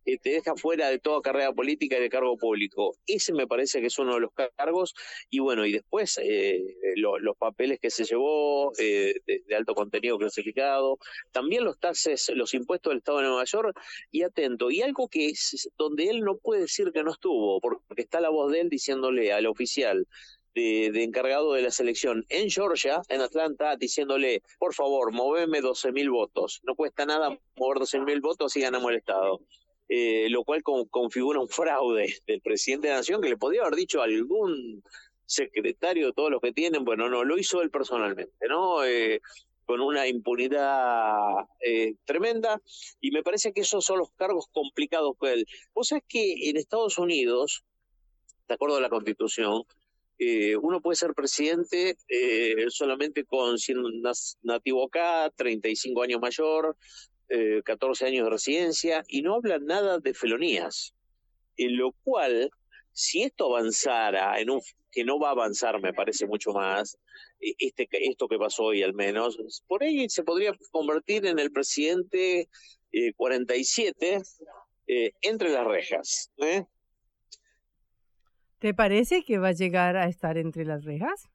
eh, te deja fuera de toda carrera política y de cargo público. Ese me parece que es uno de los cargos. Y bueno, y después eh, los papeles que se llevó de, de, alto contenido clasificado, también los taxes, los impuestos del Estado de Nueva York, y atento. Y algo que es donde él no puede decir que no estuvo, porque está la voz de él diciéndole al oficial, de, encargado de la selección en Georgia, en Atlanta, diciéndole, por favor, moveme 12 mil votos. No cuesta nada mover 12 mil votos y ganamos el Estado. Eh, lo cual configura un fraude del presidente de la Nación que le podría haber dicho a algún secretario de todos los que tienen, bueno, no, lo hizo él personalmente, ¿no? Eh, con una impunidad eh, tremenda, y me parece que esos son los cargos complicados con él. Vos sabés que en Estados Unidos, de acuerdo a la Constitución, eh, uno puede ser presidente eh, solamente con siendo nativo acá, 35 años mayor, 14 años de residencia, y no hablan nada de felonías. En lo cual, si esto avanzara, en un, que no va a avanzar, me parece mucho más, e, este, esto que pasó hoy al menos, por ahí se podría convertir en el presidente 47 entre las rejas. ¿eh? ¿Te parece que va a llegar a estar entre las rejas?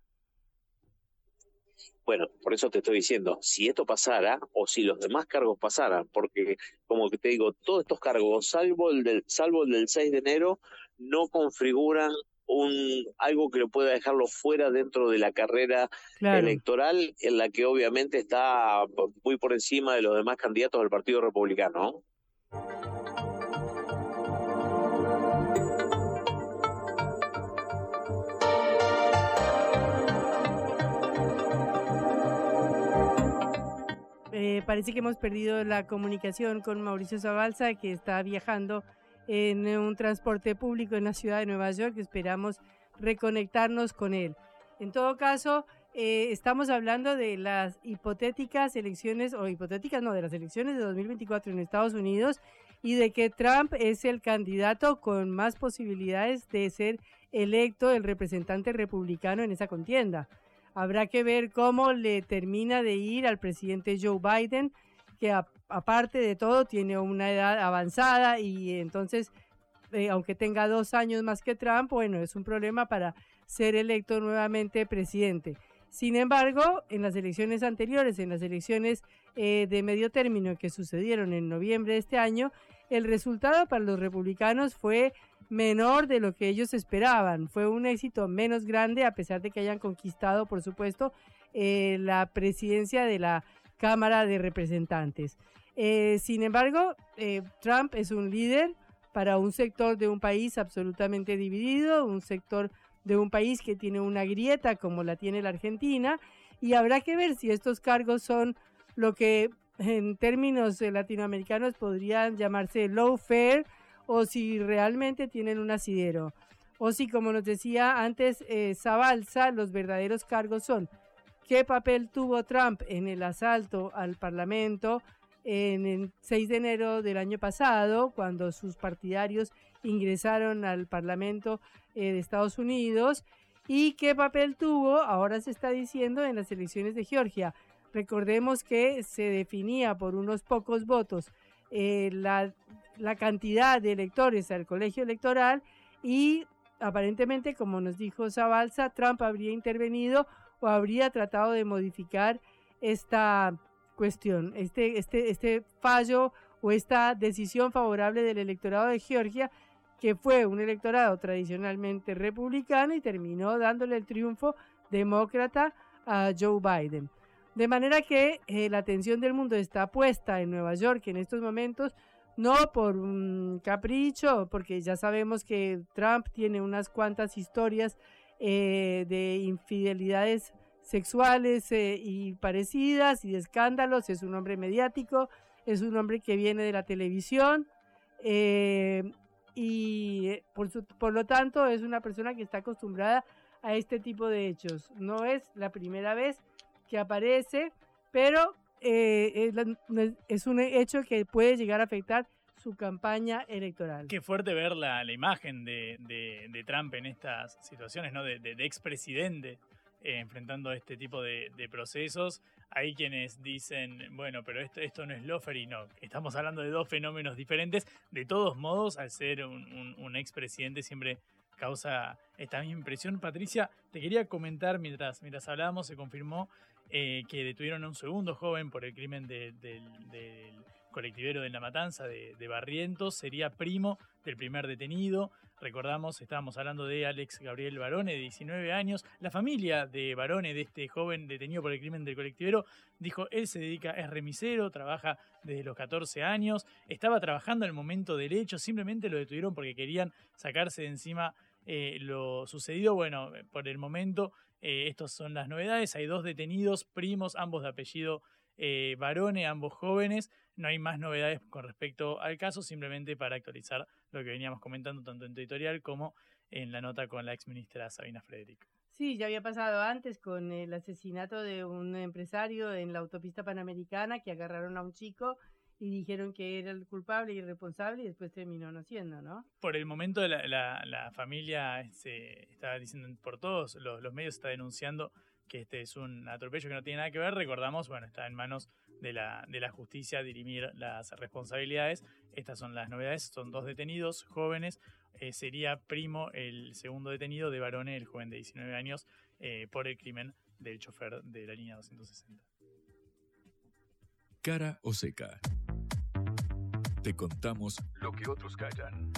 Bueno, por eso te estoy diciendo, si esto pasara o si los demás cargos pasaran, porque como te digo, todos estos cargos, salvo el del, salvo el del 6 de enero, no configuran un algo que lo pueda dejarlo fuera dentro de la carrera electoral, en la que obviamente está muy por encima de los demás candidatos del Partido Republicano. Eh, parece que hemos perdido la comunicación con Mauricio Zabalza, que está viajando en un transporte público en la ciudad de Nueva York. Esperamos reconectarnos con él. En todo caso, eh, estamos hablando de las hipotéticas elecciones, o hipotéticas no, de las elecciones de 2024 en Estados Unidos y de que Trump es el candidato con más posibilidades de ser electo el representante republicano en esa contienda. Habrá que ver cómo le termina de ir al presidente Joe Biden, que aparte de todo tiene una edad avanzada y entonces, eh, aunque tenga dos años más que Trump, bueno, es un problema para ser electo nuevamente presidente. Sin embargo, en las elecciones anteriores, en las elecciones eh, de medio término que sucedieron en noviembre de este año, el resultado para los republicanos fue menor de lo que ellos esperaban. Fue un éxito menos grande, a pesar de que hayan conquistado, por supuesto, eh, la presidencia de la Cámara de Representantes. Eh, sin embargo, eh, Trump es un líder para un sector de un país absolutamente dividido, un sector de un país que tiene una grieta como la tiene la Argentina, y habrá que ver si estos cargos son lo que en términos latinoamericanos podrían llamarse low fare o si realmente tienen un asidero. O si, como nos decía antes eh, Zabalza, los verdaderos cargos son qué papel tuvo Trump en el asalto al Parlamento en el 6 de enero del año pasado, cuando sus partidarios ingresaron al Parlamento eh, de Estados Unidos, y qué papel tuvo, ahora se está diciendo, en las elecciones de Georgia. Recordemos que se definía por unos pocos votos eh, la la cantidad de electores al colegio electoral y aparentemente, como nos dijo Zabalza, Trump habría intervenido o habría tratado de modificar esta cuestión, este, este, este fallo o esta decisión favorable del electorado de Georgia, que fue un electorado tradicionalmente republicano y terminó dándole el triunfo demócrata a Joe Biden. De manera que eh, la atención del mundo está puesta en Nueva York en estos momentos no por un capricho, porque ya sabemos que Trump tiene unas cuantas historias eh, de infidelidades sexuales eh, y parecidas y de escándalos, es un hombre mediático, es un hombre que viene de la televisión eh, y por, por lo tanto es una persona que está acostumbrada a este tipo de hechos. No es la primera vez que aparece, pero eh, es, un hecho que puede llegar a afectar su campaña electoral. Qué fuerte ver la, la imagen de, de, Trump en estas situaciones, ¿no? De, de, expresidente eh, enfrentando este tipo de, procesos. hay quienes dicen, bueno, pero esto, esto no es Lofer y no, estamos hablando de dos fenómenos diferentes. De todos modos, al ser un, un, expresidente siempre causa esta misma impresión. Patricia, te quería comentar, mientras, mientras hablábamos, se confirmó eh, que detuvieron a un segundo joven por el crimen del colectivero de La Matanza de, Barrientos, sería primo del primer detenido. Recordamos, estábamos hablando de Alex Gabriel Barone, de 19 años. La familia de Barone, de este joven detenido por el crimen del colectivero, dijo, él se dedica, es remisero, trabaja desde los 14 años, estaba trabajando el momento del hecho, simplemente lo detuvieron porque querían sacarse de encima eh, lo sucedido. Bueno, por el momento, eh, estas son las novedades. Hay dos detenidos, primos, ambos de apellido eh, Barone, ambos jóvenes. No hay más novedades con respecto al caso, simplemente para actualizar lo que veníamos comentando tanto en editorial como en la nota con la ex ministra Sabina Frederick. Sí, ya había pasado antes con el asesinato de un empresario en la autopista panamericana que agarraron a un chico y dijeron que era el culpable y responsable y después terminó no siendo, ¿no? Por el momento la, la, familia se está diciendo por todos los, los medios está denunciando que este es un atropello que no tiene nada que ver, recordamos, bueno, está en manos de la, de la justicia dirimir las responsabilidades. Estas son las novedades, son dos detenidos jóvenes. Eh, sería primo el segundo detenido de Barone, el joven de 19 años, eh, por el crimen del chofer de la línea 260. Cara o seca. Te contamos lo que otros callan.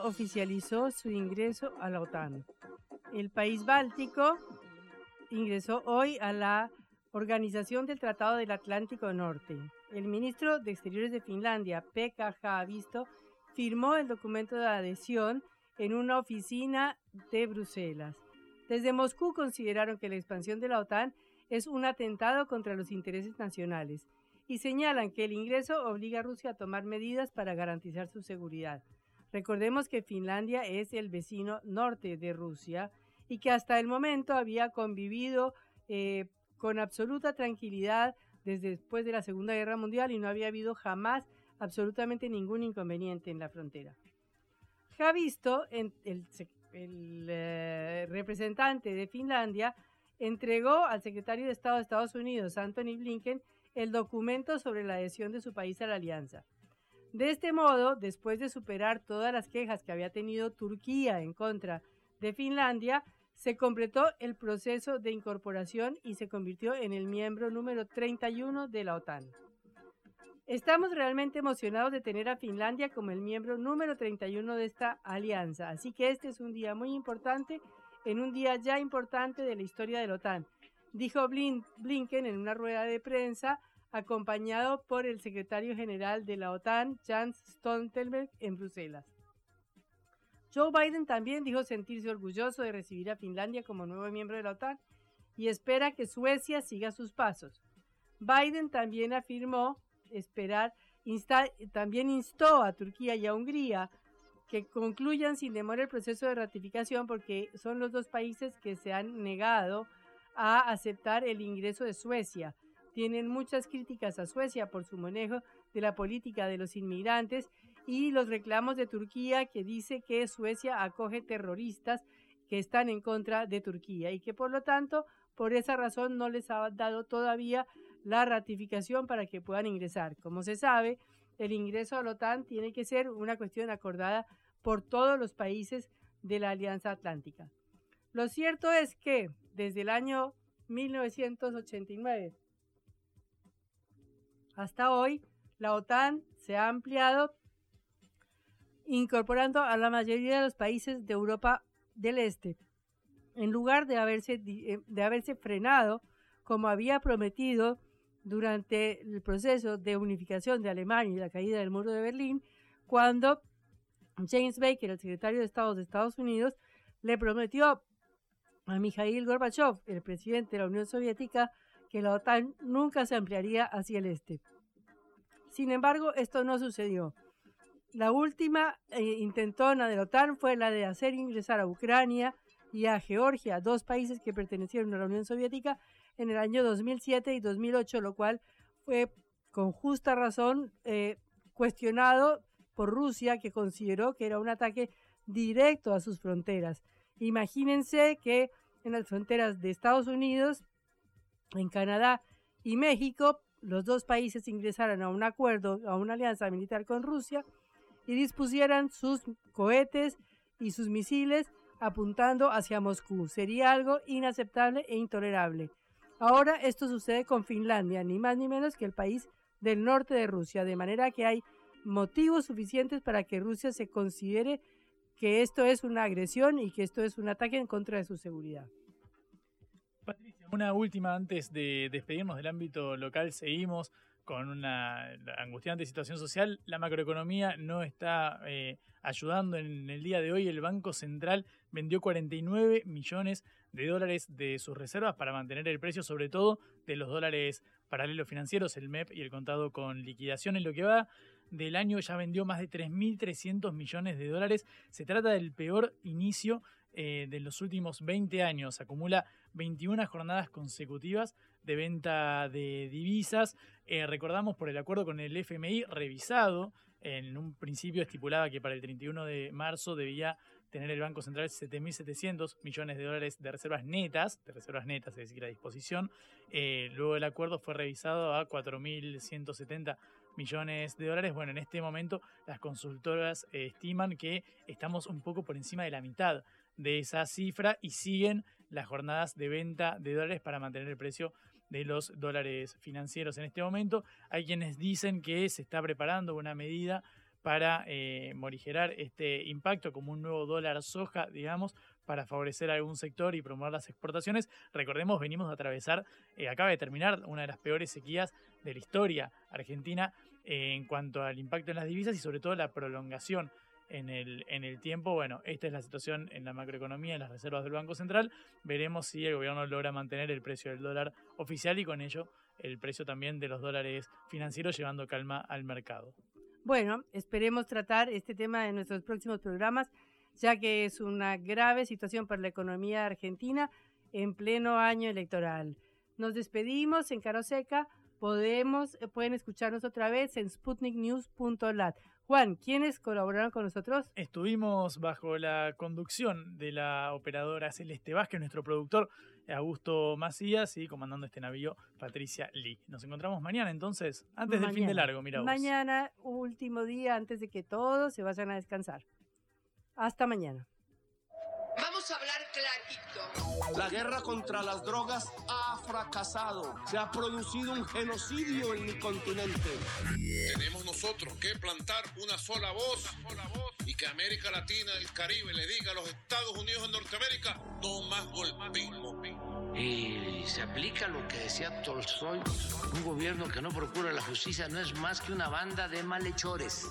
Oficializó su ingreso a la OTAN. El país báltico ingresó hoy a la Organización del Tratado del Atlántico Norte. El ministro de Exteriores de Finlandia, Pekka Haavisto, firmó el documento de adhesión en una oficina de Bruselas. Desde Moscú consideraron que la expansión de la OTAN es un atentado contra los intereses nacionales y señalan que el ingreso obliga a Rusia a tomar medidas para garantizar su seguridad. Recordemos que Finlandia es el vecino norte de Rusia y que hasta el momento había convivido eh, con absoluta tranquilidad desde después de la Segunda Guerra Mundial y no había habido jamás absolutamente ningún inconveniente en la frontera. Javisto, el, el eh, representante de Finlandia, entregó al secretario de Estado de Estados Unidos, Anthony Blinken, el documento sobre la adhesión de su país a la alianza. De este modo, después de superar todas las quejas que había tenido Turquía en contra de Finlandia, se completó el proceso de incorporación y se convirtió en el miembro número 31 de la OTAN. Estamos realmente emocionados de tener a Finlandia como el miembro número 31 de esta alianza, así que este es un día muy importante, en un día ya importante de la historia de la OTAN, dijo Blinken en una rueda de prensa acompañado por el secretario general de la OTAN, Jens Stoltenberg, en Bruselas. Joe Biden también dijo sentirse orgulloso de recibir a Finlandia como nuevo miembro de la OTAN y espera que Suecia siga sus pasos. Biden también afirmó esperar, también instó a Turquía y a Hungría que concluyan sin demora el proceso de ratificación porque son los dos países que se han negado a aceptar el ingreso de Suecia tienen muchas críticas a Suecia por su manejo de la política de los inmigrantes y los reclamos de Turquía que dice que Suecia acoge terroristas que están en contra de Turquía y que por lo tanto por esa razón no les ha dado todavía la ratificación para que puedan ingresar. Como se sabe, el ingreso a la OTAN tiene que ser una cuestión acordada por todos los países de la Alianza Atlántica. Lo cierto es que desde el año 1989 hasta hoy, la OTAN se ha ampliado incorporando a la mayoría de los países de Europa del Este, en lugar de haberse, eh, de haberse frenado como había prometido durante el proceso de unificación de Alemania y la caída del muro de Berlín, cuando James Baker, el secretario de Estado de Estados Unidos, le prometió a Mikhail Gorbachev, el presidente de la Unión Soviética, que la OTAN nunca se ampliaría hacia el este. Sin embargo, esto no sucedió. La última eh, intentona de la OTAN fue la de hacer ingresar a Ucrania y a Georgia, dos países que pertenecieron a la Unión Soviética, en el año 2007 y 2008, lo cual fue con justa razón eh, cuestionado por Rusia, que consideró que era un ataque directo a sus fronteras. Imagínense que en las fronteras de Estados Unidos, en Canadá y México, los dos países ingresaran a un acuerdo, a una alianza militar con Rusia y dispusieran sus cohetes y sus misiles apuntando hacia Moscú. Sería algo inaceptable e intolerable. Ahora esto sucede con Finlandia, ni más ni menos que el país del norte de Rusia, de manera que hay motivos suficientes para que Rusia se considere que esto es una agresión y que esto es un ataque en contra de su seguridad. Una última antes de despedirnos del ámbito local. Seguimos con una angustiante situación social. La macroeconomía no está eh, ayudando en el día de hoy. El Banco Central vendió 49 millones de dólares de sus reservas para mantener el precio, sobre todo de los dólares paralelos financieros, el MEP y el contado con liquidación. En lo que va del año ya vendió más de 3.300 millones de dólares. Se trata del peor inicio eh, de los últimos 20 años. Acumula 21 jornadas consecutivas de venta de divisas. Eh, recordamos por el acuerdo con el FMI revisado. En un principio estipulaba que para el 31 de marzo debía tener el Banco Central 7.700 millones de dólares de reservas netas, de reservas netas, es decir, a disposición. Eh, luego el acuerdo fue revisado a 4.170 millones de dólares. Bueno, en este momento las consultoras estiman que estamos un poco por encima de la mitad de esa cifra y siguen las jornadas de venta de dólares para mantener el precio de los dólares financieros en este momento. Hay quienes dicen que se está preparando una medida para eh, morigerar este impacto como un nuevo dólar soja, digamos, para favorecer algún sector y promover las exportaciones. Recordemos, venimos a atravesar, eh, acaba de terminar una de las peores sequías de la historia argentina en cuanto al impacto en las divisas y sobre todo la prolongación en el, en el tiempo. Bueno, esta es la situación en la macroeconomía, en las reservas del Banco Central. Veremos si el gobierno logra mantener el precio del dólar oficial y con ello el precio también de los dólares financieros llevando calma al mercado. Bueno, esperemos tratar este tema en nuestros próximos programas, ya que es una grave situación para la economía argentina en pleno año electoral. Nos despedimos en Caroseca. Podemos, pueden escucharnos otra vez en sputniknews.lat. Juan, ¿quiénes colaboraron con nosotros? Estuvimos bajo la conducción de la operadora Celeste Vázquez, nuestro productor Augusto Macías y comandando este navío Patricia Lee. Nos encontramos mañana entonces, antes del fin de largo, mira Mañana, último día antes de que todos se vayan a descansar. Hasta mañana. Vamos a hablar clarito. La guerra contra las drogas ha fracasado. Se ha producido un genocidio en mi continente. Tenemos nosotros que plantar una sola voz, y que América Latina, el Caribe, le diga a los Estados Unidos de Norteamérica, no más golpismo. Y se aplica lo que decía Tolstoy, un gobierno que no procura la justicia no es más que una banda de malhechores.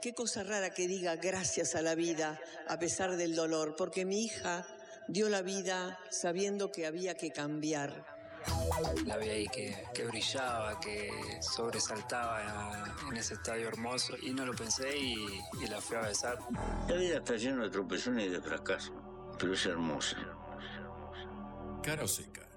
Qué cosa rara que diga gracias a la vida a pesar del dolor, porque mi hija dio la vida sabiendo que había que cambiar. La vi ahí que, brillaba, que sobresaltaba en ese estadio hermoso y no lo pensé y, y la fui a besar. La vida está llena de tropezones y de fracasos, pero es hermosa. Cara seca